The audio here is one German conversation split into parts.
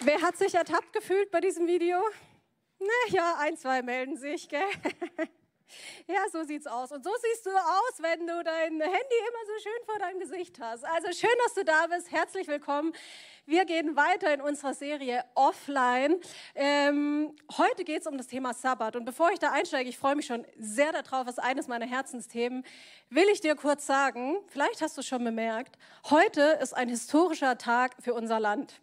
Wer hat sich ertappt gefühlt bei diesem Video? Na ja, ein, zwei melden sich, gell? Ja, so sieht's aus. Und so siehst du aus, wenn du dein Handy immer so schön vor deinem Gesicht hast. Also schön, dass du da bist. Herzlich willkommen. Wir gehen weiter in unserer Serie Offline. Ähm, heute geht es um das Thema Sabbat. Und bevor ich da einsteige, ich freue mich schon sehr darauf, es ist eines meiner Herzensthemen, will ich dir kurz sagen, vielleicht hast du schon bemerkt, heute ist ein historischer Tag für unser Land.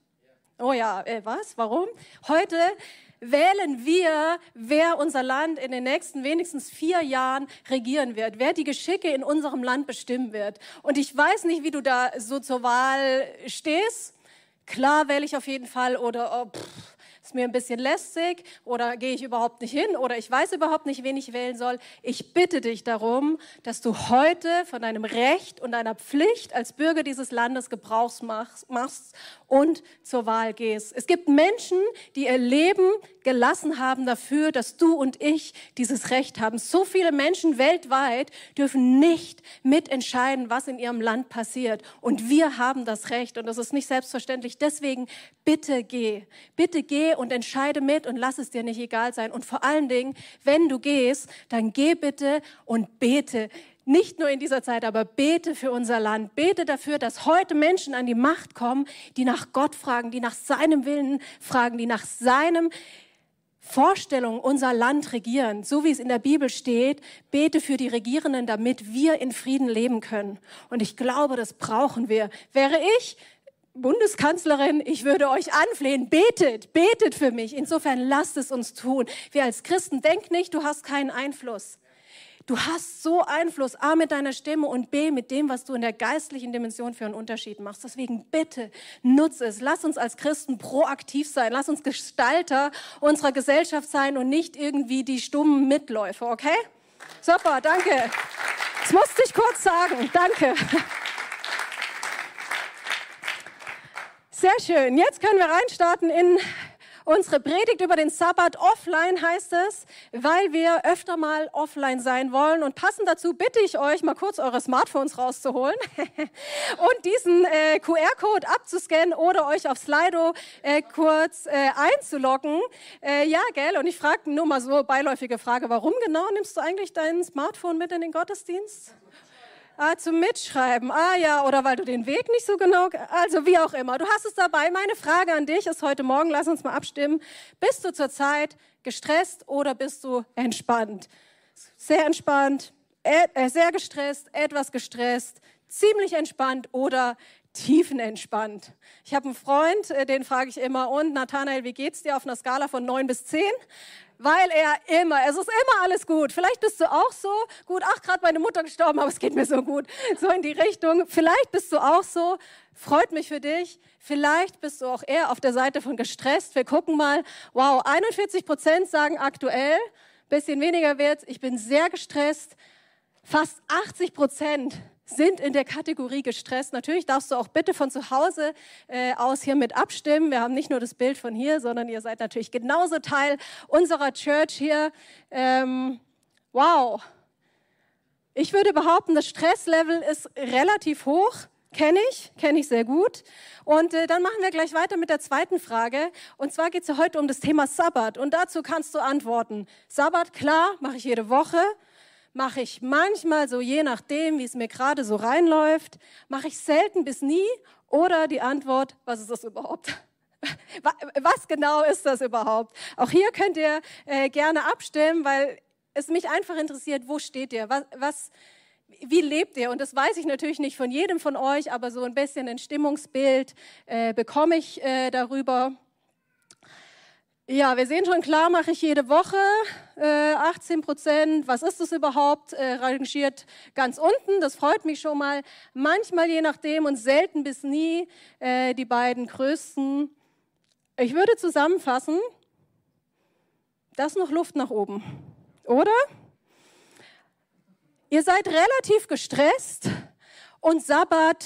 Oh ja, äh, was? Warum? Heute wählen wir, wer unser Land in den nächsten wenigstens vier Jahren regieren wird, wer die Geschicke in unserem Land bestimmen wird. Und ich weiß nicht, wie du da so zur Wahl stehst. Klar wähle ich auf jeden Fall oder oh, pff, ist mir ein bisschen lästig oder gehe ich überhaupt nicht hin oder ich weiß überhaupt nicht, wen ich wählen soll. Ich bitte dich darum, dass du heute von deinem Recht und deiner Pflicht als Bürger dieses Landes Gebrauch machst und zur Wahl gehst. Es gibt Menschen, die ihr Leben gelassen haben dafür, dass du und ich dieses Recht haben. So viele Menschen weltweit dürfen nicht mitentscheiden, was in ihrem Land passiert. Und wir haben das Recht und das ist nicht selbstverständlich. Deswegen bitte geh, bitte geh und entscheide mit und lass es dir nicht egal sein. Und vor allen Dingen, wenn du gehst, dann geh bitte und bete. Nicht nur in dieser Zeit, aber bete für unser Land. Bete dafür, dass heute Menschen an die Macht kommen, die nach Gott fragen, die nach seinem Willen fragen, die nach seinem Vorstellung unser Land regieren, so wie es in der Bibel steht. Bete für die Regierenden, damit wir in Frieden leben können. Und ich glaube, das brauchen wir. Wäre ich Bundeskanzlerin, ich würde euch anflehen, betet, betet für mich. Insofern lasst es uns tun. Wir als Christen, denk nicht, du hast keinen Einfluss. Du hast so Einfluss, A mit deiner Stimme und B mit dem, was du in der geistlichen Dimension für einen Unterschied machst. Deswegen bitte nutze es. Lass uns als Christen proaktiv sein. Lass uns Gestalter unserer Gesellschaft sein und nicht irgendwie die stummen Mitläufer, okay? Super, danke. Das musste ich kurz sagen. Danke. Sehr schön. Jetzt können wir reinstarten in unsere Predigt über den Sabbat. Offline heißt es, weil wir öfter mal offline sein wollen. Und passend dazu bitte ich euch, mal kurz eure Smartphones rauszuholen und diesen äh, QR-Code abzuscannen oder euch auf Slido äh, kurz äh, einzuloggen. Äh, ja, gell? Und ich frage nur mal so beiläufige Frage, warum genau nimmst du eigentlich dein Smartphone mit in den Gottesdienst? Ah, zum Mitschreiben. Ah ja, oder weil du den Weg nicht so genau, also wie auch immer. Du hast es dabei. Meine Frage an dich ist heute Morgen, lass uns mal abstimmen. Bist du zurzeit gestresst oder bist du entspannt? Sehr entspannt, äh, sehr gestresst, etwas gestresst, ziemlich entspannt oder tiefenentspannt. Ich habe einen Freund, äh, den frage ich immer, und Nathanael, wie geht's dir auf einer Skala von neun bis zehn? Weil er immer, es ist immer alles gut. Vielleicht bist du auch so, gut, ach, gerade meine Mutter gestorben, aber es geht mir so gut, so in die Richtung. Vielleicht bist du auch so, freut mich für dich. Vielleicht bist du auch eher auf der Seite von gestresst. Wir gucken mal, wow, 41 Prozent sagen aktuell, bisschen weniger wird's, ich bin sehr gestresst. Fast 80 Prozent sind in der Kategorie gestresst. Natürlich darfst du auch bitte von zu Hause äh, aus hier mit abstimmen. Wir haben nicht nur das Bild von hier, sondern ihr seid natürlich genauso Teil unserer Church hier. Ähm, wow. Ich würde behaupten, das Stresslevel ist relativ hoch. Kenne ich, kenne ich sehr gut. Und äh, dann machen wir gleich weiter mit der zweiten Frage. Und zwar geht es ja heute um das Thema Sabbat. Und dazu kannst du antworten. Sabbat, klar, mache ich jede Woche mache ich manchmal so, je nachdem, wie es mir gerade so reinläuft, mache ich selten bis nie. Oder die Antwort, was ist das überhaupt? Was genau ist das überhaupt? Auch hier könnt ihr äh, gerne abstimmen, weil es mich einfach interessiert, wo steht ihr? Was, was, wie lebt ihr? Und das weiß ich natürlich nicht von jedem von euch, aber so ein bisschen ein Stimmungsbild äh, bekomme ich äh, darüber. Ja, wir sehen schon klar, mache ich jede Woche äh, 18 Prozent. Was ist das überhaupt? Äh, rangiert ganz unten. Das freut mich schon mal. Manchmal je nachdem und selten bis nie äh, die beiden größten. Ich würde zusammenfassen, das noch Luft nach oben, oder? Ihr seid relativ gestresst und Sabbat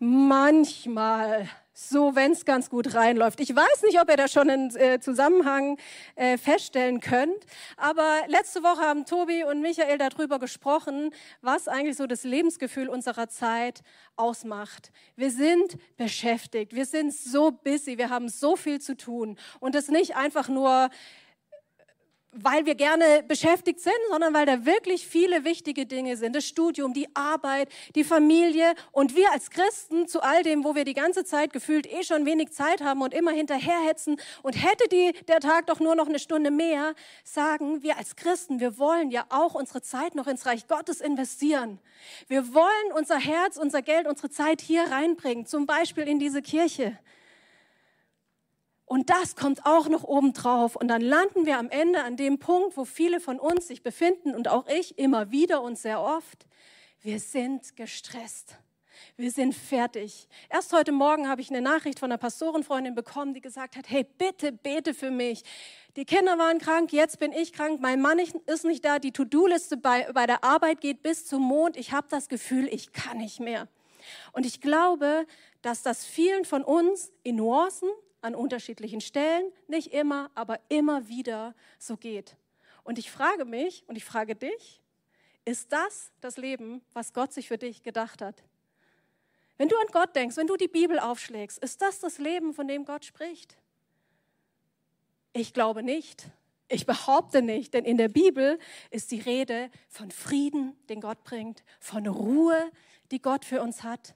manchmal so wenn es ganz gut reinläuft. Ich weiß nicht, ob ihr da schon einen äh, Zusammenhang äh, feststellen könnt, aber letzte Woche haben Tobi und Michael darüber gesprochen, was eigentlich so das Lebensgefühl unserer Zeit ausmacht. Wir sind beschäftigt, wir sind so busy, wir haben so viel zu tun und das nicht einfach nur weil wir gerne beschäftigt sind, sondern weil da wirklich viele wichtige Dinge sind. Das Studium, die Arbeit, die Familie und wir als Christen zu all dem, wo wir die ganze Zeit gefühlt eh schon wenig Zeit haben und immer hinterherhetzen und hätte die, der Tag doch nur noch eine Stunde mehr, sagen wir als Christen, wir wollen ja auch unsere Zeit noch ins Reich Gottes investieren. Wir wollen unser Herz, unser Geld, unsere Zeit hier reinbringen, zum Beispiel in diese Kirche. Und das kommt auch noch oben drauf. Und dann landen wir am Ende an dem Punkt, wo viele von uns sich befinden und auch ich immer wieder und sehr oft. Wir sind gestresst. Wir sind fertig. Erst heute Morgen habe ich eine Nachricht von einer Pastorenfreundin bekommen, die gesagt hat, hey, bitte bete für mich. Die Kinder waren krank, jetzt bin ich krank, mein Mann ist nicht da, die To-Do-Liste bei, bei der Arbeit geht bis zum Mond. Ich habe das Gefühl, ich kann nicht mehr. Und ich glaube, dass das vielen von uns in Nuancen, an unterschiedlichen Stellen, nicht immer, aber immer wieder so geht. Und ich frage mich und ich frage dich, ist das das Leben, was Gott sich für dich gedacht hat? Wenn du an Gott denkst, wenn du die Bibel aufschlägst, ist das das Leben, von dem Gott spricht? Ich glaube nicht. Ich behaupte nicht, denn in der Bibel ist die Rede von Frieden, den Gott bringt, von Ruhe, die Gott für uns hat,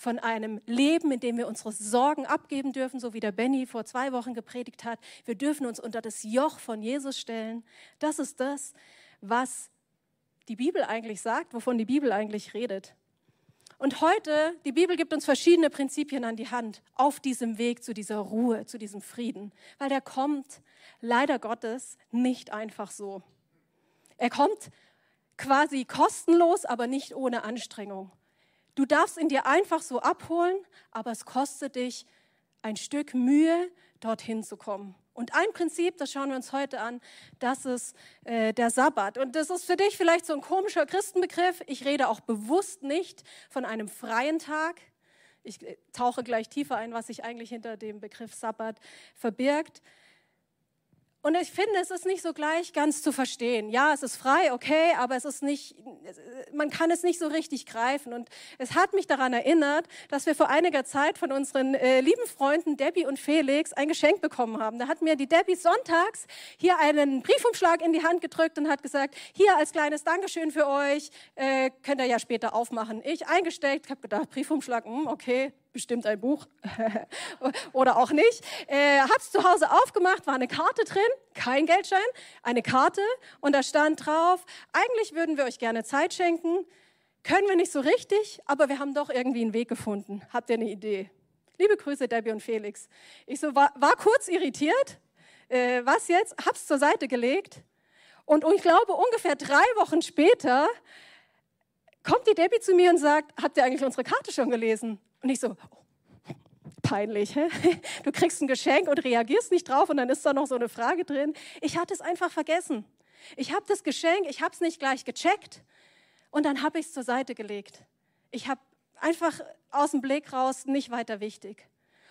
von einem Leben, in dem wir unsere Sorgen abgeben dürfen, so wie der Benny vor zwei Wochen gepredigt hat. Wir dürfen uns unter das Joch von Jesus stellen. Das ist das, was die Bibel eigentlich sagt, wovon die Bibel eigentlich redet. Und heute, die Bibel gibt uns verschiedene Prinzipien an die Hand auf diesem Weg zu dieser Ruhe, zu diesem Frieden, weil der kommt leider Gottes nicht einfach so. Er kommt quasi kostenlos, aber nicht ohne Anstrengung. Du darfst ihn dir einfach so abholen, aber es kostet dich ein Stück Mühe, dorthin zu kommen. Und ein Prinzip, das schauen wir uns heute an, das ist äh, der Sabbat. Und das ist für dich vielleicht so ein komischer Christenbegriff. Ich rede auch bewusst nicht von einem freien Tag. Ich äh, tauche gleich tiefer ein, was sich eigentlich hinter dem Begriff Sabbat verbirgt. Und ich finde, es ist nicht so gleich ganz zu verstehen. Ja, es ist frei, okay, aber es ist nicht, man kann es nicht so richtig greifen. Und es hat mich daran erinnert, dass wir vor einiger Zeit von unseren äh, lieben Freunden Debbie und Felix ein Geschenk bekommen haben. Da hat mir die Debbie sonntags hier einen Briefumschlag in die Hand gedrückt und hat gesagt, hier als kleines Dankeschön für euch, äh, könnt ihr ja später aufmachen. Ich eingesteckt, habe gedacht, Briefumschlag, mh, hm, okay, bestimmt ein Buch oder auch nicht. Äh, hab's zu Hause aufgemacht, war eine Karte drin, kein Geldschein, eine Karte und da stand drauf, eigentlich würden wir euch gerne Zeit schenken, können wir nicht so richtig, aber wir haben doch irgendwie einen Weg gefunden. Habt ihr eine Idee? Liebe Grüße, Debbie und Felix. Ich so war, war kurz irritiert. Äh, was jetzt? Hab's zur Seite gelegt und ich glaube ungefähr drei Wochen später kommt die Debbie zu mir und sagt, habt ihr eigentlich unsere Karte schon gelesen? Und ich so, oh, peinlich, hä? du kriegst ein Geschenk und reagierst nicht drauf und dann ist da noch so eine Frage drin. Ich hatte es einfach vergessen. Ich habe das Geschenk, ich habe es nicht gleich gecheckt und dann habe ich es zur Seite gelegt. Ich habe einfach aus dem Blick raus nicht weiter wichtig.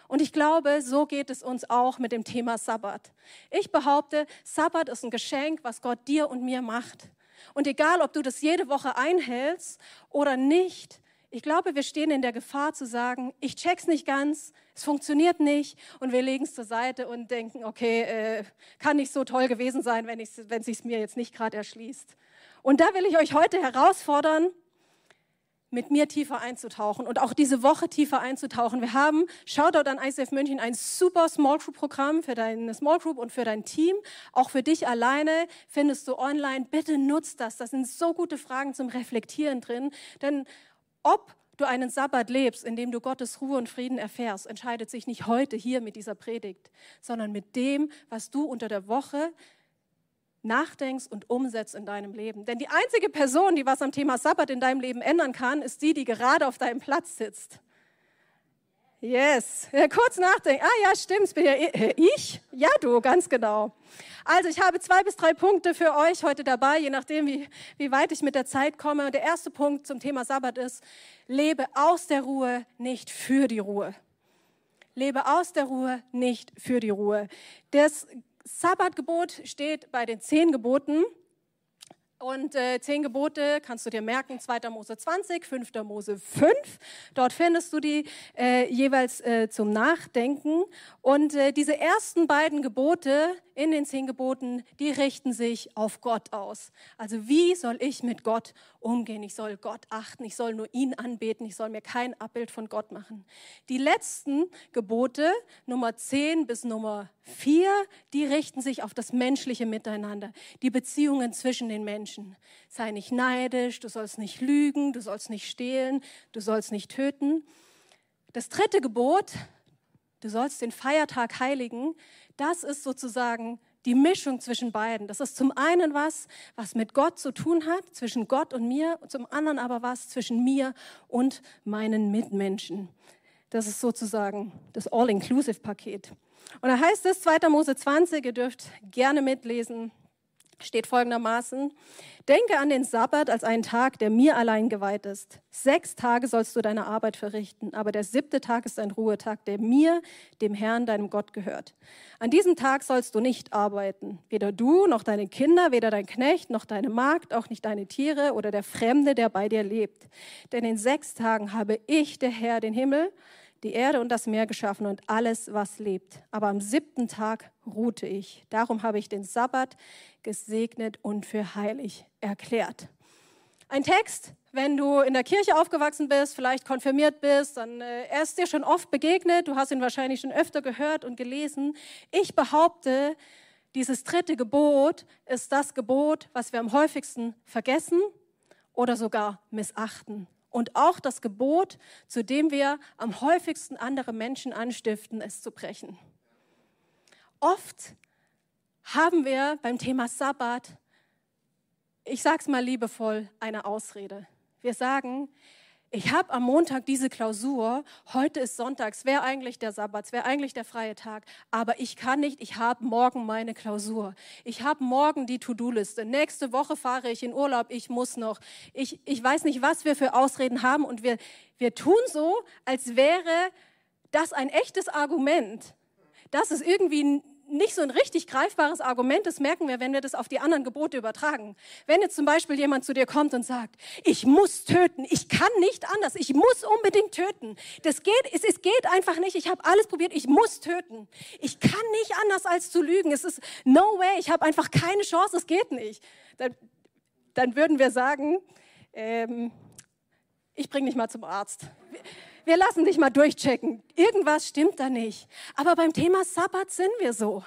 Und ich glaube, so geht es uns auch mit dem Thema Sabbat. Ich behaupte, Sabbat ist ein Geschenk, was Gott dir und mir macht. Und egal, ob du das jede Woche einhältst oder nicht, ich glaube, wir stehen in der Gefahr zu sagen, ich check's nicht ganz, es funktioniert nicht und wir legen es zur Seite und denken, okay, äh, kann nicht so toll gewesen sein, wenn es sich mir jetzt nicht gerade erschließt. Und da will ich euch heute herausfordern, mit mir tiefer einzutauchen und auch diese Woche tiefer einzutauchen. Wir haben, Shoutout an ICF München, ein super Small Group Programm für deine Small Group und für dein Team. Auch für dich alleine findest du online. Bitte nutzt das. Das sind so gute Fragen zum Reflektieren drin. Denn ob du einen Sabbat lebst, in dem du Gottes Ruhe und Frieden erfährst, entscheidet sich nicht heute hier mit dieser Predigt, sondern mit dem, was du unter der Woche nachdenkst und umsetzt in deinem Leben. Denn die einzige Person, die was am Thema Sabbat in deinem Leben ändern kann, ist die, die gerade auf deinem Platz sitzt. Yes. Ja, kurz nachdenken. Ah ja, stimmt, bin ja ich. Ja, du, ganz genau. Also ich habe zwei bis drei Punkte für euch heute dabei, je nachdem, wie, wie weit ich mit der Zeit komme. Und der erste Punkt zum Thema Sabbat ist, lebe aus der Ruhe, nicht für die Ruhe. Lebe aus der Ruhe, nicht für die Ruhe. Das Sabbatgebot steht bei den zehn Geboten. Und äh, zehn Gebote kannst du dir merken, 2. Mose 20, 5. Mose 5. Dort findest du die äh, jeweils äh, zum Nachdenken. Und äh, diese ersten beiden Gebote in den zehn Geboten, die richten sich auf Gott aus. Also wie soll ich mit Gott umgehen? Ich soll Gott achten, ich soll nur ihn anbeten, ich soll mir kein Abbild von Gott machen. Die letzten Gebote, Nummer 10 bis Nummer 4, die richten sich auf das menschliche Miteinander, die Beziehungen zwischen den Menschen. Sei nicht neidisch, du sollst nicht lügen, du sollst nicht stehlen, du sollst nicht töten. Das dritte Gebot, du sollst den Feiertag heiligen, das ist sozusagen die Mischung zwischen beiden. Das ist zum einen was, was mit Gott zu tun hat, zwischen Gott und mir, zum anderen aber was zwischen mir und meinen Mitmenschen. Das ist sozusagen das All-Inclusive-Paket. Und da heißt es, 2. Mose 20, ihr dürft gerne mitlesen, steht folgendermaßen, denke an den Sabbat als einen Tag, der mir allein geweiht ist. Sechs Tage sollst du deine Arbeit verrichten, aber der siebte Tag ist ein Ruhetag, der mir, dem Herrn, deinem Gott gehört. An diesem Tag sollst du nicht arbeiten, weder du noch deine Kinder, weder dein Knecht noch deine Magd, auch nicht deine Tiere oder der Fremde, der bei dir lebt. Denn in sechs Tagen habe ich, der Herr, den Himmel, die Erde und das Meer geschaffen und alles, was lebt. Aber am siebten Tag ruhte ich. Darum habe ich den Sabbat gesegnet und für heilig erklärt. Ein Text, wenn du in der Kirche aufgewachsen bist, vielleicht konfirmiert bist, dann äh, er ist dir schon oft begegnet, du hast ihn wahrscheinlich schon öfter gehört und gelesen. Ich behaupte, dieses dritte Gebot ist das Gebot, was wir am häufigsten vergessen oder sogar missachten und auch das Gebot, zu dem wir am häufigsten andere Menschen anstiften, es zu brechen. Oft haben wir beim Thema Sabbat, ich sage es mal liebevoll, eine Ausrede. Wir sagen, ich habe am Montag diese Klausur, heute ist Sonntags, wäre eigentlich der Sabbat, wäre eigentlich der freie Tag, aber ich kann nicht, ich habe morgen meine Klausur. Ich habe morgen die To-Do-Liste. Nächste Woche fahre ich in Urlaub, ich muss noch. Ich, ich weiß nicht, was wir für Ausreden haben und wir, wir tun so, als wäre das ein echtes Argument. Das ist irgendwie nicht so ein richtig greifbares Argument, das merken wir, wenn wir das auf die anderen Gebote übertragen. Wenn jetzt zum Beispiel jemand zu dir kommt und sagt, ich muss töten, ich kann nicht anders, ich muss unbedingt töten. Das geht, es, es geht einfach nicht, ich habe alles probiert, ich muss töten. Ich kann nicht anders als zu lügen. Es ist no way, ich habe einfach keine Chance, es geht nicht. Dann, dann würden wir sagen, ähm, ich bringe dich mal zum Arzt wir lassen dich mal durchchecken. Irgendwas stimmt da nicht. Aber beim Thema Sabbat sind wir so.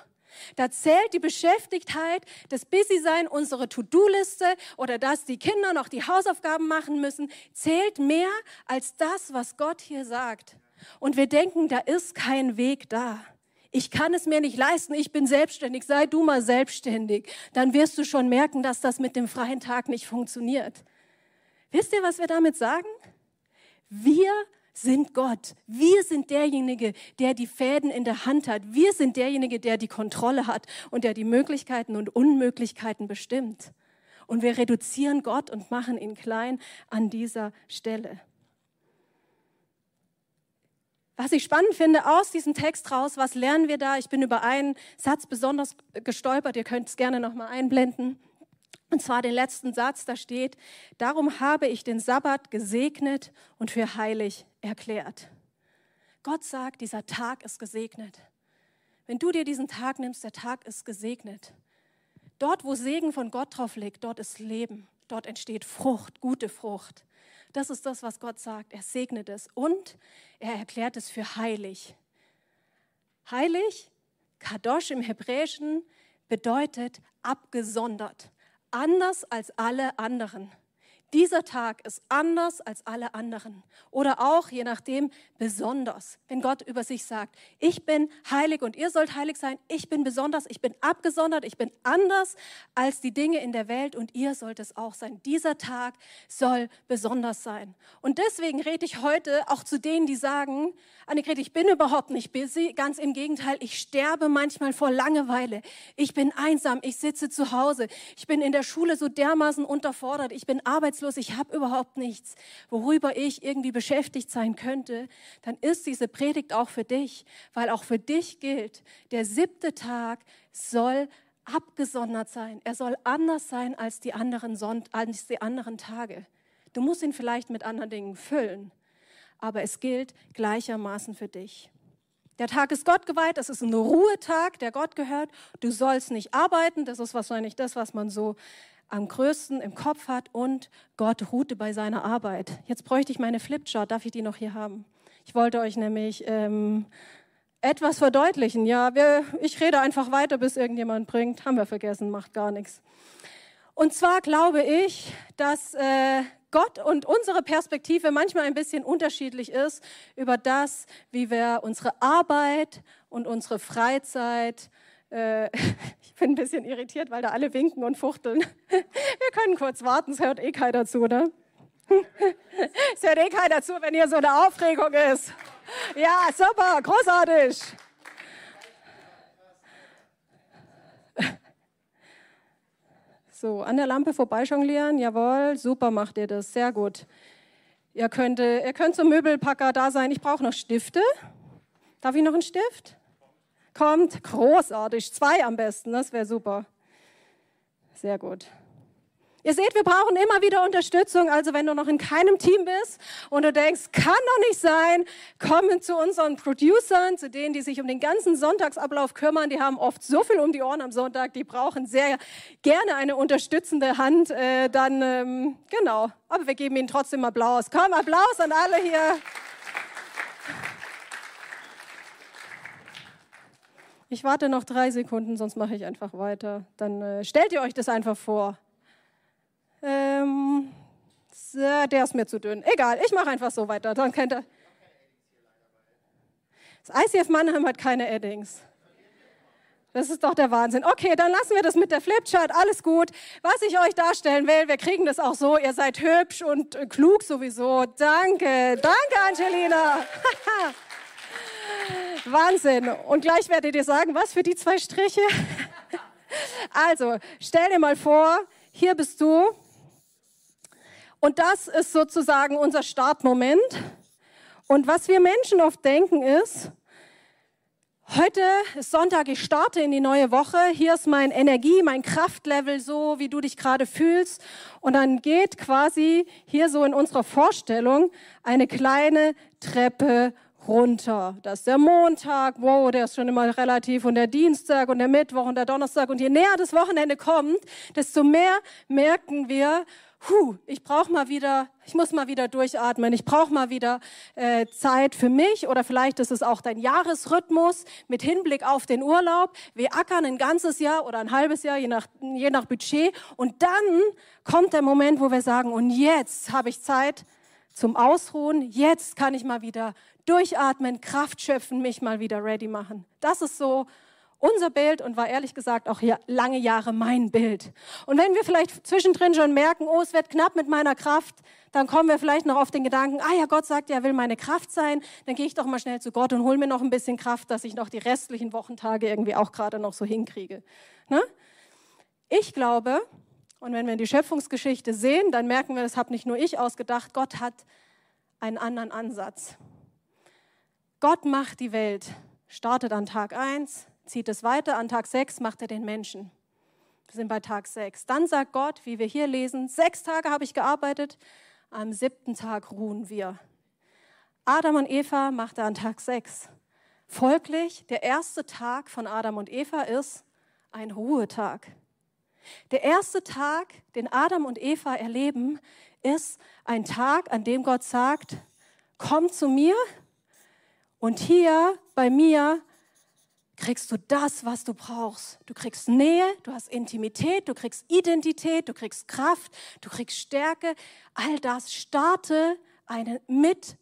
Da zählt die Beschäftigtheit, das Busy-Sein, unsere To-Do-Liste oder dass die Kinder noch die Hausaufgaben machen müssen, zählt mehr als das, was Gott hier sagt. Und wir denken, da ist kein Weg da. Ich kann es mir nicht leisten, ich bin selbstständig, sei du mal selbstständig. Dann wirst du schon merken, dass das mit dem freien Tag nicht funktioniert. Wisst ihr, was wir damit sagen? Wir sind Gott. Wir sind derjenige, der die Fäden in der Hand hat. Wir sind derjenige, der die Kontrolle hat und der die Möglichkeiten und Unmöglichkeiten bestimmt. Und wir reduzieren Gott und machen ihn klein an dieser Stelle. Was ich spannend finde aus diesem Text raus, was lernen wir da? Ich bin über einen Satz besonders gestolpert. Ihr könnt es gerne noch mal einblenden. Und zwar den letzten Satz, da steht, darum habe ich den Sabbat gesegnet und für heilig erklärt. Gott sagt, dieser Tag ist gesegnet. Wenn du dir diesen Tag nimmst, der Tag ist gesegnet. Dort, wo Segen von Gott drauf liegt, dort ist Leben. Dort entsteht Frucht, gute Frucht. Das ist das, was Gott sagt. Er segnet es und er erklärt es für heilig. Heilig, Kadosh im Hebräischen, bedeutet abgesondert anders als alle anderen. Dieser Tag ist anders als alle anderen. Oder auch, je nachdem, besonders. Wenn Gott über sich sagt, ich bin heilig und ihr sollt heilig sein, ich bin besonders, ich bin abgesondert, ich bin anders als die Dinge in der Welt und ihr sollt es auch sein. Dieser Tag soll besonders sein. Und deswegen rede ich heute auch zu denen, die sagen, Annegret, ich bin überhaupt nicht busy. Ganz im Gegenteil, ich sterbe manchmal vor Langeweile. Ich bin einsam, ich sitze zu Hause. Ich bin in der Schule so dermaßen unterfordert. Ich bin arbeitslos arbeitslos, ich habe überhaupt nichts, worüber ich irgendwie beschäftigt sein könnte, dann ist diese Predigt auch für dich, weil auch für dich gilt, der siebte Tag soll abgesondert sein. Er soll anders sein als die anderen, Sonnt als die anderen Tage. Du musst ihn vielleicht mit anderen Dingen füllen, aber es gilt gleichermaßen für dich. Der Tag ist Gott geweiht, das ist ein Ruhetag, der Gott gehört. Du sollst nicht arbeiten, das ist wahrscheinlich das, was man so am größten im Kopf hat. Und Gott ruhte bei seiner Arbeit. Jetzt bräuchte ich meine Flipchart, darf ich die noch hier haben? Ich wollte euch nämlich ähm, etwas verdeutlichen. Ja, wir, ich rede einfach weiter, bis irgendjemand bringt. Haben wir vergessen, macht gar nichts. Und zwar glaube ich, dass äh, Gott und unsere Perspektive manchmal ein bisschen unterschiedlich ist über das, wie wir unsere Arbeit und unsere Freizeit äh, ich bin ein bisschen irritiert, weil da alle winken und fuchteln. Wir können kurz warten, es hört eh keiner zu, ne? Es hört eh keiner zu, wenn hier so eine Aufregung ist. Ja, super, großartig. So, an der Lampe vorbeijonglieren, jawohl, super macht ihr das, sehr gut. Ihr könnt, ihr könnt zum Möbelpacker da sein. Ich brauche noch Stifte. Darf ich noch einen Stift? Kommt, großartig, zwei am besten, das wäre super. Sehr gut. Ihr seht, wir brauchen immer wieder Unterstützung. Also wenn du noch in keinem Team bist und du denkst, kann doch nicht sein, kommen zu unseren Producern, zu denen, die sich um den ganzen Sonntagsablauf kümmern. Die haben oft so viel um die Ohren am Sonntag, die brauchen sehr gerne eine unterstützende Hand. Äh, dann, ähm, genau, aber wir geben ihnen trotzdem Applaus. Komm, Applaus an alle hier. Ich warte noch drei Sekunden, sonst mache ich einfach weiter. Dann äh, stellt ihr euch das einfach vor. Ähm, der ist mir zu dünn. Egal, ich mache einfach so weiter. Dann kennt er. Das ICF Mannheim hat keine Eddings. Das ist doch der Wahnsinn. Okay, dann lassen wir das mit der Flipchart. Alles gut. Was ich euch darstellen will, wir kriegen das auch so. Ihr seid hübsch und klug sowieso. Danke. Danke, Angelina. Wahnsinn. Und gleich werdet ihr sagen, was für die zwei Striche? also, stell dir mal vor, hier bist du und das ist sozusagen unser Startmoment. Und was wir Menschen oft denken ist, heute ist Sonntag, ich starte in die neue Woche, hier ist mein Energie, mein Kraftlevel so, wie du dich gerade fühlst. Und dann geht quasi hier so in unserer Vorstellung eine kleine Treppe runter. Das ist der Montag, wow, der ist schon immer relativ, und der Dienstag und der Mittwoch und der Donnerstag. Und je näher das Wochenende kommt, desto mehr merken wir, Puh, ich brauche mal wieder, ich muss mal wieder durchatmen, ich brauche mal wieder äh, Zeit für mich oder vielleicht ist es auch dein Jahresrhythmus mit Hinblick auf den Urlaub. Wir ackern ein ganzes Jahr oder ein halbes Jahr, je nach, je nach Budget. Und dann kommt der Moment, wo wir sagen, und jetzt habe ich Zeit zum Ausruhen, jetzt kann ich mal wieder durchatmen, Kraft schöpfen, mich mal wieder ready machen. Das ist so unser Bild und war ehrlich gesagt auch hier lange Jahre mein Bild. Und wenn wir vielleicht zwischendrin schon merken, oh, es wird knapp mit meiner Kraft, dann kommen wir vielleicht noch auf den Gedanken, ah ja, Gott sagt, er will meine Kraft sein, dann gehe ich doch mal schnell zu Gott und hol mir noch ein bisschen Kraft, dass ich noch die restlichen Wochentage irgendwie auch gerade noch so hinkriege. Ne? Ich glaube, und wenn wir die Schöpfungsgeschichte sehen, dann merken wir, das habe nicht nur ich ausgedacht, Gott hat einen anderen Ansatz. Gott macht die Welt, startet an Tag 1, zieht es weiter. An Tag 6 macht er den Menschen. Wir sind bei Tag 6. Dann sagt Gott, wie wir hier lesen, sechs Tage habe ich gearbeitet, am siebten Tag ruhen wir. Adam und Eva macht er an Tag 6. Folglich, der erste Tag von Adam und Eva ist ein Ruhetag. Der erste Tag, den Adam und Eva erleben, ist ein Tag, an dem Gott sagt, komm zu mir und hier bei mir kriegst du das, was du brauchst. Du kriegst Nähe, du hast Intimität, du kriegst Identität, du kriegst Kraft, du kriegst Stärke. All das starte eine, mit,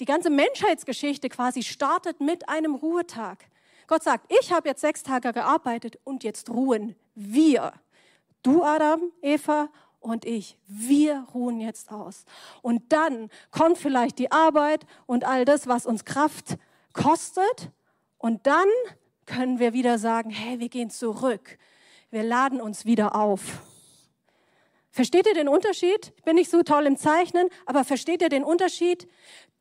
die ganze Menschheitsgeschichte quasi startet mit einem Ruhetag. Gott sagt, ich habe jetzt sechs Tage gearbeitet und jetzt ruhen wir. Du, Adam, Eva und ich, wir ruhen jetzt aus. Und dann kommt vielleicht die Arbeit und all das, was uns Kraft kostet. Und dann können wir wieder sagen, hey, wir gehen zurück. Wir laden uns wieder auf. Versteht ihr den Unterschied? Ich bin nicht so toll im Zeichnen, aber versteht ihr den Unterschied?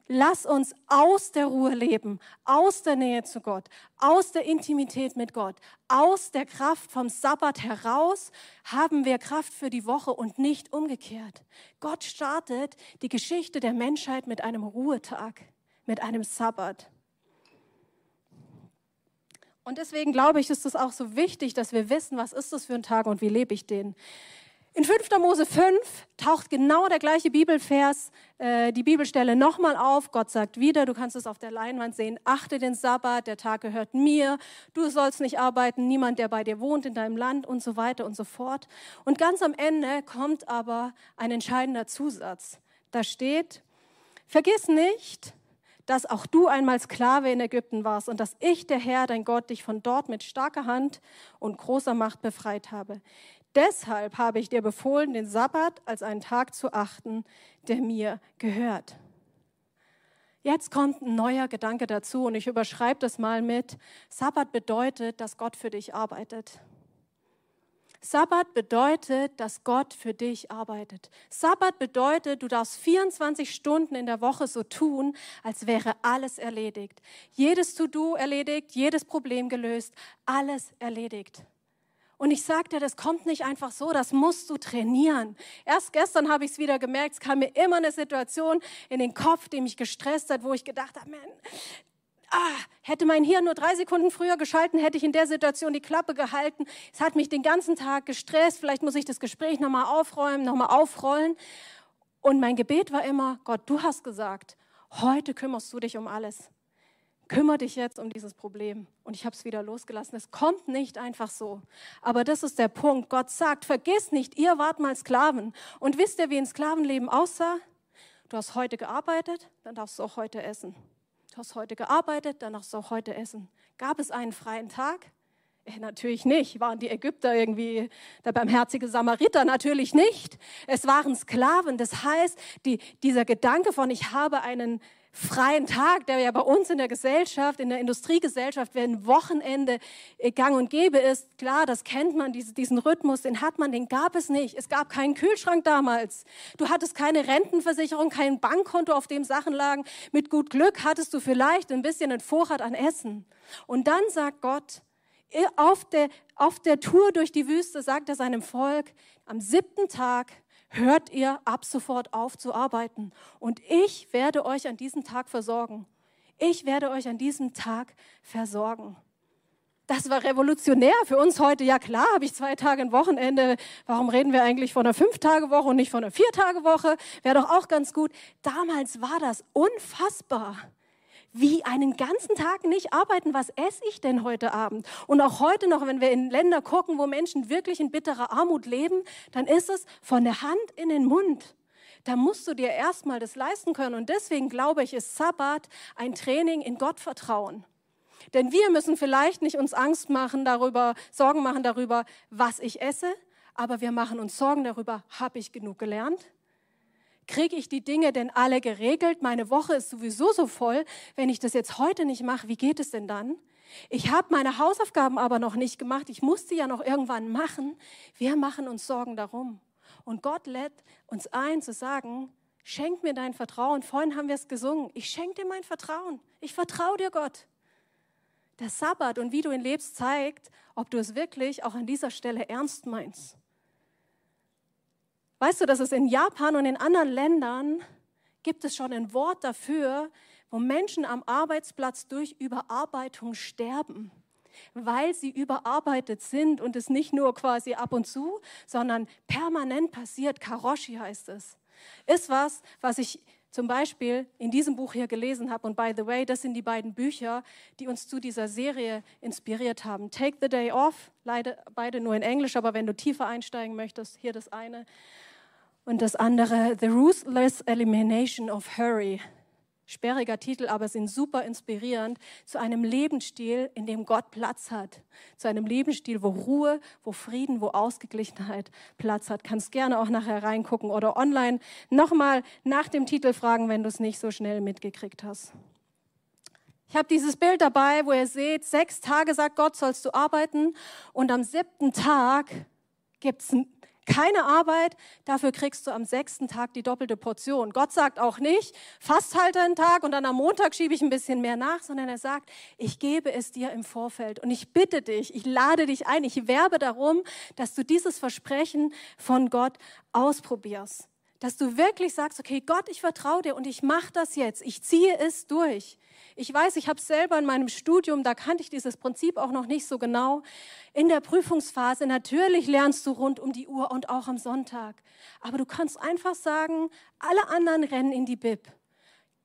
Lass uns aus der Ruhe leben, aus der Nähe zu Gott, aus der Intimität mit Gott, aus der Kraft vom Sabbat heraus haben wir Kraft für die Woche und nicht umgekehrt. Gott startet die Geschichte der Menschheit mit einem Ruhetag, mit einem Sabbat. Und deswegen glaube ich, ist es auch so wichtig, dass wir wissen, was ist das für ein Tag und wie lebe ich den. In 5. Mose 5 taucht genau der gleiche Bibelvers, äh, die Bibelstelle nochmal auf. Gott sagt wieder, du kannst es auf der Leinwand sehen, achte den Sabbat, der Tag gehört mir, du sollst nicht arbeiten, niemand, der bei dir wohnt in deinem Land und so weiter und so fort. Und ganz am Ende kommt aber ein entscheidender Zusatz. Da steht, vergiss nicht, dass auch du einmal Sklave in Ägypten warst und dass ich, der Herr, dein Gott, dich von dort mit starker Hand und großer Macht befreit habe. Deshalb habe ich dir befohlen, den Sabbat als einen Tag zu achten, der mir gehört. Jetzt kommt ein neuer Gedanke dazu und ich überschreibe das mal mit, Sabbat bedeutet, dass Gott für dich arbeitet. Sabbat bedeutet, dass Gott für dich arbeitet. Sabbat bedeutet, du darfst 24 Stunden in der Woche so tun, als wäre alles erledigt. Jedes To-Do erledigt, jedes Problem gelöst, alles erledigt. Und ich dir, das kommt nicht einfach so, das musst du trainieren. Erst gestern habe ich es wieder gemerkt, es kam mir immer eine Situation in den Kopf, die mich gestresst hat, wo ich gedacht habe, man, ah, hätte mein Hirn nur drei Sekunden früher geschalten, hätte ich in der Situation die Klappe gehalten. Es hat mich den ganzen Tag gestresst, vielleicht muss ich das Gespräch nochmal aufräumen, nochmal aufrollen. Und mein Gebet war immer, Gott, du hast gesagt, heute kümmerst du dich um alles kümmere dich jetzt um dieses Problem. Und ich habe es wieder losgelassen. Es kommt nicht einfach so. Aber das ist der Punkt. Gott sagt, vergiss nicht, ihr wart mal Sklaven. Und wisst ihr, wie ein Sklavenleben aussah? Du hast heute gearbeitet, dann darfst du auch heute essen. Du hast heute gearbeitet, dann darfst du auch heute essen. Gab es einen freien Tag? Äh, natürlich nicht. Waren die Ägypter irgendwie der barmherzige Samariter? Natürlich nicht. Es waren Sklaven. Das heißt, die, dieser Gedanke von, ich habe einen freien Tag, der ja bei uns in der Gesellschaft, in der Industriegesellschaft, wenn Wochenende gang und gäbe ist, klar, das kennt man, diesen Rhythmus, den hat man, den gab es nicht. Es gab keinen Kühlschrank damals. Du hattest keine Rentenversicherung, kein Bankkonto, auf dem Sachen lagen. Mit gut Glück hattest du vielleicht ein bisschen einen Vorrat an Essen. Und dann sagt Gott, auf der, auf der Tour durch die Wüste sagt er seinem Volk, am siebten Tag hört ihr ab sofort auf zu arbeiten. Und ich werde euch an diesem Tag versorgen. Ich werde euch an diesem Tag versorgen. Das war revolutionär für uns heute. Ja klar, habe ich zwei Tage ein Wochenende. Warum reden wir eigentlich von einer Fünf-Tage-Woche und nicht von einer Vier-Tage-Woche? Wäre doch auch ganz gut. Damals war das unfassbar wie einen ganzen Tag nicht arbeiten. Was esse ich denn heute Abend? Und auch heute noch, wenn wir in Länder gucken, wo Menschen wirklich in bitterer Armut leben, dann ist es von der Hand in den Mund. Da musst du dir erstmal das leisten können. Und deswegen glaube ich, ist Sabbat ein Training in Gottvertrauen. Denn wir müssen vielleicht nicht uns Angst machen darüber, Sorgen machen darüber, was ich esse, aber wir machen uns Sorgen darüber, habe ich genug gelernt? Kriege ich die Dinge denn alle geregelt? Meine Woche ist sowieso so voll. Wenn ich das jetzt heute nicht mache, wie geht es denn dann? Ich habe meine Hausaufgaben aber noch nicht gemacht. Ich muss sie ja noch irgendwann machen. Wir machen uns Sorgen darum. Und Gott lädt uns ein zu sagen, schenk mir dein Vertrauen. Vorhin haben wir es gesungen. Ich schenke dir mein Vertrauen. Ich vertraue dir, Gott. Der Sabbat und wie du ihn lebst zeigt, ob du es wirklich auch an dieser Stelle ernst meinst. Weißt du, dass es in Japan und in anderen Ländern gibt es schon ein Wort dafür, wo Menschen am Arbeitsplatz durch Überarbeitung sterben, weil sie überarbeitet sind und es nicht nur quasi ab und zu, sondern permanent passiert. Karoshi heißt es. Ist was, was ich zum Beispiel in diesem Buch hier gelesen habe. Und by the way, das sind die beiden Bücher, die uns zu dieser Serie inspiriert haben. Take the Day Off, leider beide nur in Englisch, aber wenn du tiefer einsteigen möchtest, hier das eine. Und das andere, The Ruthless Elimination of Hurry. Sperriger Titel, aber sind super inspirierend zu einem Lebensstil, in dem Gott Platz hat. Zu einem Lebensstil, wo Ruhe, wo Frieden, wo Ausgeglichenheit Platz hat. Kannst gerne auch nachher reingucken oder online nochmal nach dem Titel fragen, wenn du es nicht so schnell mitgekriegt hast. Ich habe dieses Bild dabei, wo ihr seht, sechs Tage sagt Gott, sollst du arbeiten und am siebten Tag gibt es Keine Arbeit, dafür kriegst du am sechsten Tag die doppelte Portion. Gott sagt auch nicht, fast halt einen Tag und dann am Montag schiebe ich ein bisschen mehr nach, sondern er sagt, ich gebe es dir im Vorfeld und ich bitte dich, ich lade dich ein, ich werbe darum, dass du dieses Versprechen von Gott ausprobierst. Dass du wirklich sagst, okay, Gott, ich vertraue dir und ich mache das jetzt, ich ziehe es durch. Ich weiß, ich habe selber in meinem Studium, da kannte ich dieses Prinzip auch noch nicht so genau. In der Prüfungsphase, natürlich lernst du rund um die Uhr und auch am Sonntag. Aber du kannst einfach sagen, alle anderen rennen in die Bib.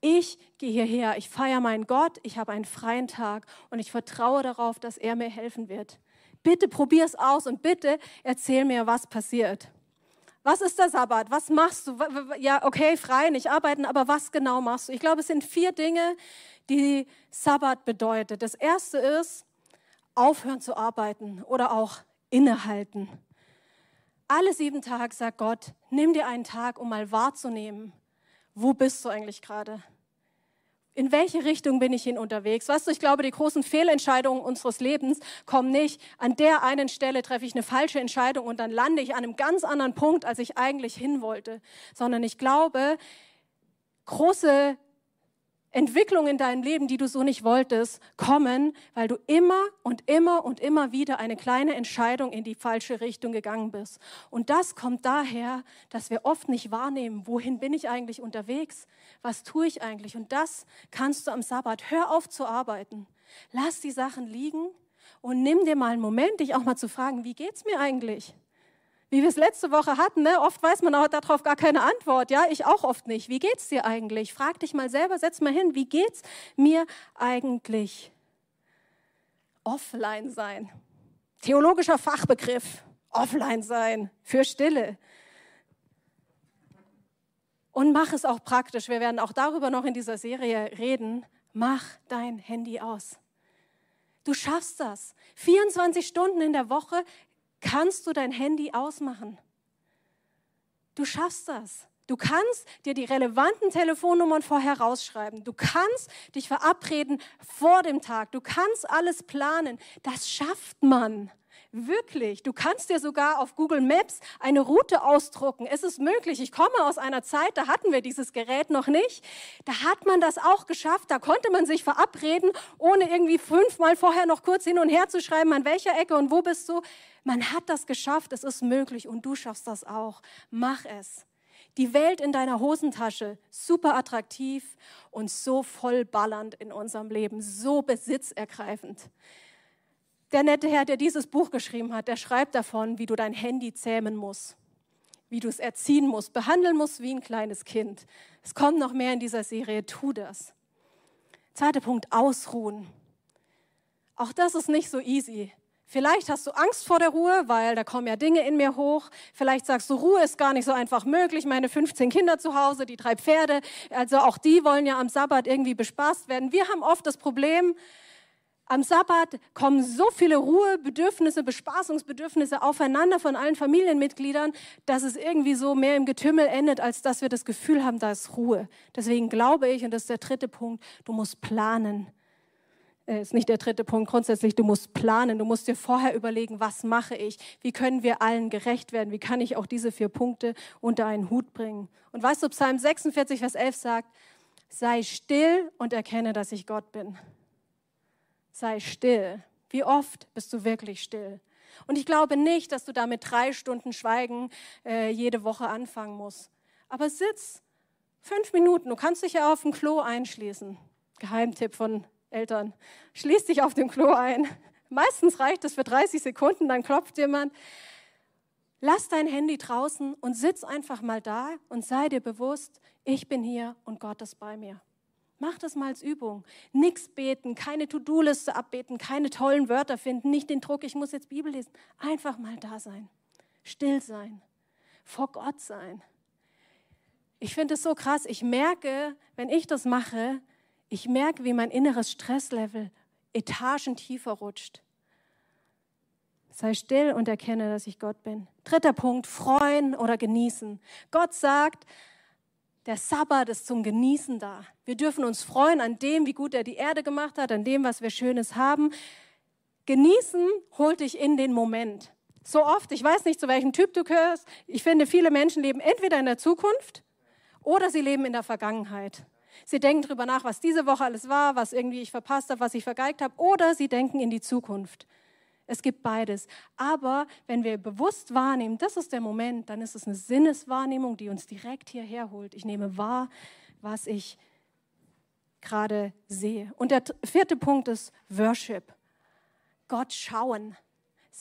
Ich gehe hierher, ich feiere meinen Gott, ich habe einen freien Tag und ich vertraue darauf, dass er mir helfen wird. Bitte probier es aus und bitte erzähl mir, was passiert. Was ist der Sabbat? Was machst du? Ja, okay, frei, nicht arbeiten, aber was genau machst du? Ich glaube, es sind vier Dinge, die Sabbat bedeutet. Das erste ist, aufhören zu arbeiten oder auch innehalten. Alle sieben Tage sagt Gott, nimm dir einen Tag, um mal wahrzunehmen, wo bist du eigentlich gerade? In welche Richtung bin ich hin unterwegs? Weißt du, ich glaube, die großen Fehlentscheidungen unseres Lebens kommen nicht, an der einen Stelle treffe ich eine falsche Entscheidung und dann lande ich an einem ganz anderen Punkt, als ich eigentlich hin wollte, sondern ich glaube, große Entwicklungen in deinem Leben, die du so nicht wolltest, kommen, weil du immer und immer und immer wieder eine kleine Entscheidung in die falsche Richtung gegangen bist. Und das kommt daher, dass wir oft nicht wahrnehmen, wohin bin ich eigentlich unterwegs? Was tue ich eigentlich? Und das kannst du am Sabbat. Hör auf zu arbeiten. Lass die Sachen liegen und nimm dir mal einen Moment, dich auch mal zu fragen, wie geht's mir eigentlich? Wie wir es letzte Woche hatten, ne? oft weiß man auch darauf gar keine Antwort. Ja, ich auch oft nicht. Wie geht's dir eigentlich? Frag dich mal selber, setz mal hin, wie geht's mir eigentlich? Offline sein. Theologischer Fachbegriff. Offline sein für Stille. Und mach es auch praktisch. Wir werden auch darüber noch in dieser Serie reden. Mach dein Handy aus. Du schaffst das. 24 Stunden in der Woche kannst du dein Handy ausmachen. Du schaffst das. Du kannst dir die relevanten Telefonnummern vorher rausschreiben. Du kannst dich verabreden vor dem Tag. Du kannst alles planen. Das schafft man. Wirklich, du kannst dir sogar auf Google Maps eine Route ausdrucken. Es ist möglich. Ich komme aus einer Zeit, da hatten wir dieses Gerät noch nicht. Da hat man das auch geschafft. Da konnte man sich verabreden, ohne irgendwie fünfmal vorher noch kurz hin und her zu schreiben, an welcher Ecke und wo bist du. Man hat das geschafft. Es ist möglich und du schaffst das auch. Mach es. Die Welt in deiner Hosentasche, super attraktiv und so voll ballernd in unserem Leben, so besitzergreifend. Der nette Herr, der dieses Buch geschrieben hat, der schreibt davon, wie du dein Handy zähmen musst, wie du es erziehen musst, behandeln musst wie ein kleines Kind. Es kommt noch mehr in dieser Serie, tu das. Zweiter Punkt, ausruhen. Auch das ist nicht so easy. Vielleicht hast du Angst vor der Ruhe, weil da kommen ja Dinge in mir hoch. Vielleicht sagst du, Ruhe ist gar nicht so einfach möglich. Meine 15 Kinder zu Hause, die drei Pferde, also auch die wollen ja am Sabbat irgendwie bespaßt werden. Wir haben oft das Problem, am Sabbat kommen so viele Ruhebedürfnisse, Bespaßungsbedürfnisse aufeinander von allen Familienmitgliedern, dass es irgendwie so mehr im Getümmel endet, als dass wir das Gefühl haben, da ist Ruhe. Deswegen glaube ich, und das ist der dritte Punkt, du musst planen. Äh, ist nicht der dritte Punkt. Grundsätzlich, du musst planen. Du musst dir vorher überlegen, was mache ich? Wie können wir allen gerecht werden? Wie kann ich auch diese vier Punkte unter einen Hut bringen? Und weißt du, Psalm 46, Vers 11 sagt, sei still und erkenne, dass ich Gott bin sei still. Wie oft bist du wirklich still? Und ich glaube nicht, dass du da mit drei Stunden Schweigen äh, jede Woche anfangen musst. Aber sitz fünf Minuten. Du kannst dich ja auf dem Klo einschließen. Geheimtipp von Eltern. Schließ dich auf dem Klo ein. Meistens reicht es für 30 Sekunden, dann klopft jemand. Lass dein Handy draußen und sitz einfach mal da und sei dir bewusst, ich bin hier und Gott ist bei mir. Mach das mal als Übung. Nix beten, keine To-Do-Liste abbeten, keine tollen Wörter finden, nicht den Druck, ich muss jetzt Bibel lesen. Einfach mal da sein, still sein, vor Gott sein. Ich finde es so krass. Ich merke, wenn ich das mache, ich merke, wie mein inneres Stresslevel Etagen tiefer rutscht. Sei still und erkenne, dass ich Gott bin. Dritter Punkt, freuen oder genießen. Gott sagt, der Sabbat ist zum Genießen da. Wir dürfen uns freuen an dem, wie gut er die Erde gemacht hat, an dem, was wir Schönes haben. Genießen holt dich in den Moment. So oft, ich weiß nicht, zu welchem Typ du gehörst. Ich finde, viele Menschen leben entweder in der Zukunft oder sie leben in der Vergangenheit. Sie denken darüber nach, was diese Woche alles war, was irgendwie ich verpasst habe, was ich vergeigt habe, oder sie denken in die Zukunft. Es gibt beides. Aber wenn wir bewusst wahrnehmen, das ist der Moment, dann ist es eine Sinneswahrnehmung, die uns direkt hierher holt. Ich nehme wahr, was ich gerade sehe. Und der vierte Punkt ist Worship. Gott schauen,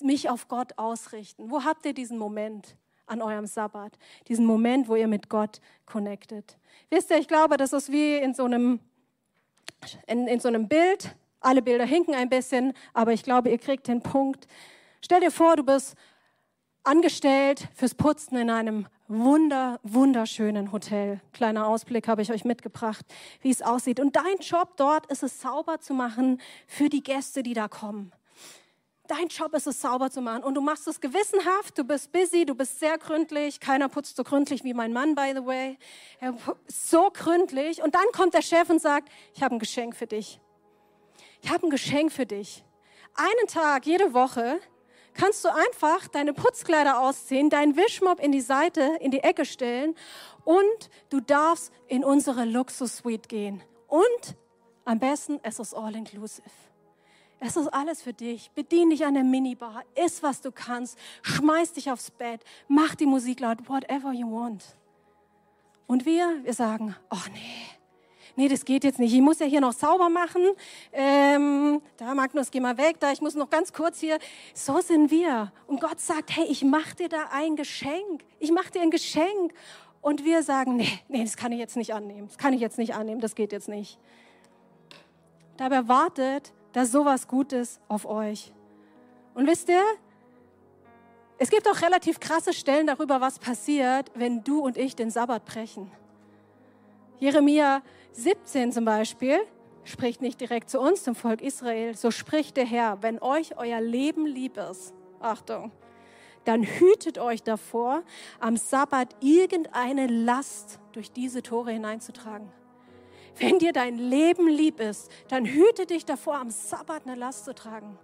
mich auf Gott ausrichten. Wo habt ihr diesen Moment an eurem Sabbat? Diesen Moment, wo ihr mit Gott connectet. Wisst ihr, ich glaube, das ist wie in so einem, in, in so einem Bild. Alle Bilder hinken ein bisschen, aber ich glaube, ihr kriegt den Punkt. Stell dir vor, du bist angestellt fürs Putzen in einem wunder, wunderschönen Hotel. Kleiner Ausblick habe ich euch mitgebracht, wie es aussieht. Und dein Job dort ist es, sauber zu machen für die Gäste, die da kommen. Dein Job ist es, sauber zu machen. Und du machst es gewissenhaft, du bist busy, du bist sehr gründlich. Keiner putzt so gründlich wie mein Mann, by the way. so gründlich. Und dann kommt der Chef und sagt, ich habe ein Geschenk für dich ich habe ein Geschenk für dich. Einen Tag jede Woche kannst du einfach deine Putzkleider ausziehen, deinen Wischmopp in die Seite, in die Ecke stellen und du darfst in unsere Luxus-Suite gehen. Und am besten, es ist all inclusive. Es ist alles für dich. Bedien dich an der Minibar, iss, was du kannst, schmeiß dich aufs Bett, mach die Musik laut, whatever you want. Und wir, wir sagen, oh nee, nee, das geht jetzt nicht. Ich muss ja hier noch sauber machen. Ähm, da, Magnus, geh mal weg. Da, ich muss noch ganz kurz hier. So sind wir. Und Gott sagt, hey, ich mache dir da ein Geschenk. Ich mache dir ein Geschenk. Und wir sagen, nee, nee, das kann ich jetzt nicht annehmen. Das kann ich jetzt nicht annehmen. Das geht jetzt nicht. Dabei wartet da sowas Gutes auf euch. Und wisst ihr, es gibt auch relativ krasse Stellen darüber, was passiert, wenn du und ich den Sabbat brechen. Jeremia 17 zum Beispiel spricht nicht direkt zu uns, zum Volk Israel. So spricht der Herr, wenn euch euer Leben lieb ist, Achtung, dann hütet euch davor, am Sabbat irgendeine Last durch diese Tore hineinzutragen. Wenn dir dein Leben lieb ist, dann hüte dich davor, am Sabbat eine Last zu tragen.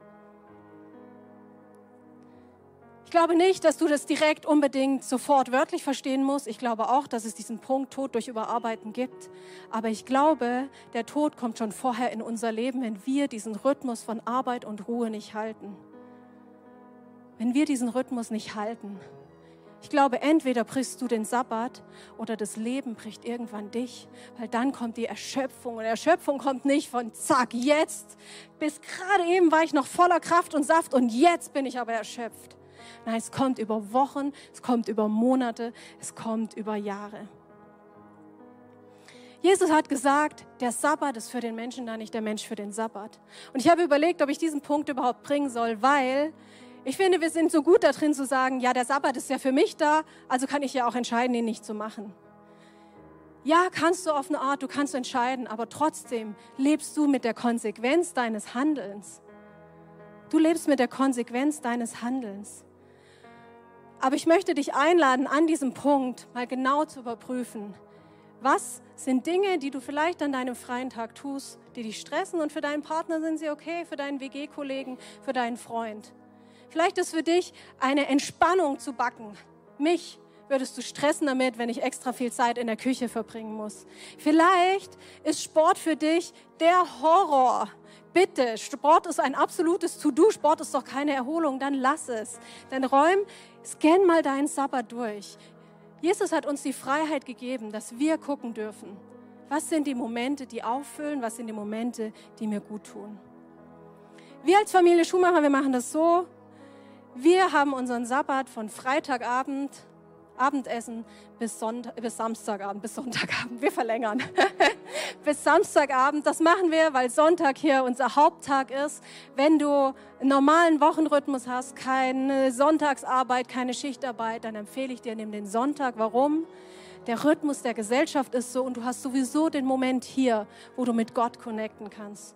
Ich glaube nicht, dass du das direkt unbedingt sofort wörtlich verstehen musst. Ich glaube auch, dass es diesen Punkt Tod durch Überarbeiten gibt. Aber ich glaube, der Tod kommt schon vorher in unser Leben, wenn wir diesen Rhythmus von Arbeit und Ruhe nicht halten. Wenn wir diesen Rhythmus nicht halten. Ich glaube, entweder brichst du den Sabbat oder das Leben bricht irgendwann dich, weil dann kommt die Erschöpfung. Und Erschöpfung kommt nicht von zack, jetzt. Bis gerade eben war ich noch voller Kraft und Saft und jetzt bin ich aber erschöpft. Nein, es kommt über Wochen, es kommt über Monate, es kommt über Jahre. Jesus hat gesagt, der Sabbat ist für den Menschen da, nicht der Mensch für den Sabbat. Und ich habe überlegt, ob ich diesen Punkt überhaupt bringen soll, weil ich finde, wir sind so gut da drin zu sagen, ja, der Sabbat ist ja für mich da, also kann ich ja auch entscheiden, ihn nicht zu machen. Ja, kannst du auf eine Art, du kannst entscheiden, aber trotzdem lebst du mit der Konsequenz deines Handelns. Du lebst mit der Konsequenz deines Handelns. Aber ich möchte dich einladen, an diesem Punkt mal genau zu überprüfen. Was sind Dinge, die du vielleicht an deinem freien Tag tust, die dich stressen und für deinen Partner sind sie okay, für deinen WG-Kollegen, für deinen Freund. Vielleicht ist für dich eine Entspannung zu backen. Mich würdest du stressen damit, wenn ich extra viel Zeit in der Küche verbringen muss. Vielleicht ist Sport für dich der Horror. Bitte, Sport ist ein absolutes To-Do. Sport ist doch keine Erholung. Dann lass es. Dann räum, scan mal deinen Sabbat durch. Jesus hat uns die Freiheit gegeben, dass wir gucken dürfen. Was sind die Momente, die auffüllen? Was sind die Momente, die mir gut tun? Wir als Familie Schumacher, wir machen das so. Wir haben unseren Sabbat von Freitagabend Abendessen bis, Sonntag, bis Samstagabend, bis Sonntagabend. Wir verlängern. bis Samstagabend. Das machen wir, weil Sonntag hier unser Haupttag ist. Wenn du einen normalen Wochenrhythmus hast, keine Sonntagsarbeit, keine Schichtarbeit, dann empfehle ich dir, nimm den Sonntag. Warum? Der Rhythmus der Gesellschaft ist so und du hast sowieso den Moment hier, wo du mit Gott connecten kannst.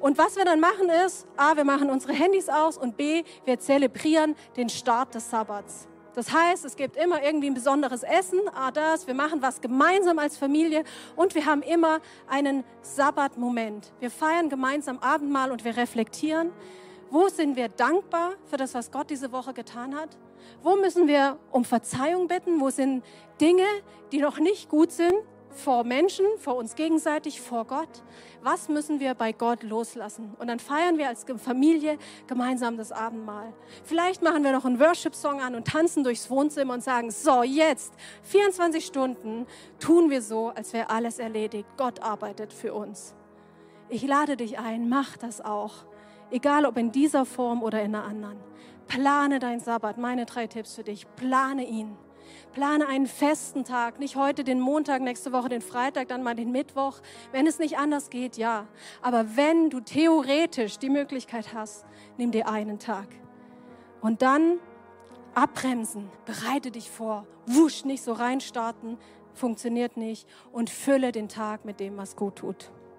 Und was wir dann machen ist, A, wir machen unsere Handys aus und B, wir zelebrieren den Start des Sabbats. Das heißt, es gibt immer irgendwie ein besonderes Essen, ah das, wir machen was gemeinsam als Familie und wir haben immer einen Sabbatmoment. Wir feiern gemeinsam Abendmahl und wir reflektieren, Wo sind wir dankbar für das, was Gott diese Woche getan hat? Wo müssen wir um Verzeihung bitten? Wo sind Dinge, die noch nicht gut sind vor Menschen, vor uns gegenseitig, vor Gott? Was müssen wir bei Gott loslassen? Und dann feiern wir als Familie gemeinsam das Abendmahl. Vielleicht machen wir noch einen Worship-Song an und tanzen durchs Wohnzimmer und sagen, so jetzt, 24 Stunden tun wir so, als wäre alles erledigt. Gott arbeitet für uns. Ich lade dich ein, mach das auch egal ob in dieser Form oder in einer anderen. Plane deinen Sabbat. Meine drei Tipps für dich. Plane ihn. Plane einen festen Tag, nicht heute den Montag, nächste Woche den Freitag, dann mal den Mittwoch. Wenn es nicht anders geht, ja. Aber wenn du theoretisch die Möglichkeit hast, nimm dir einen Tag. Und dann abbremsen, bereite dich vor, wusch, nicht so reinstarten, funktioniert nicht und fülle den Tag mit dem, was gut tut.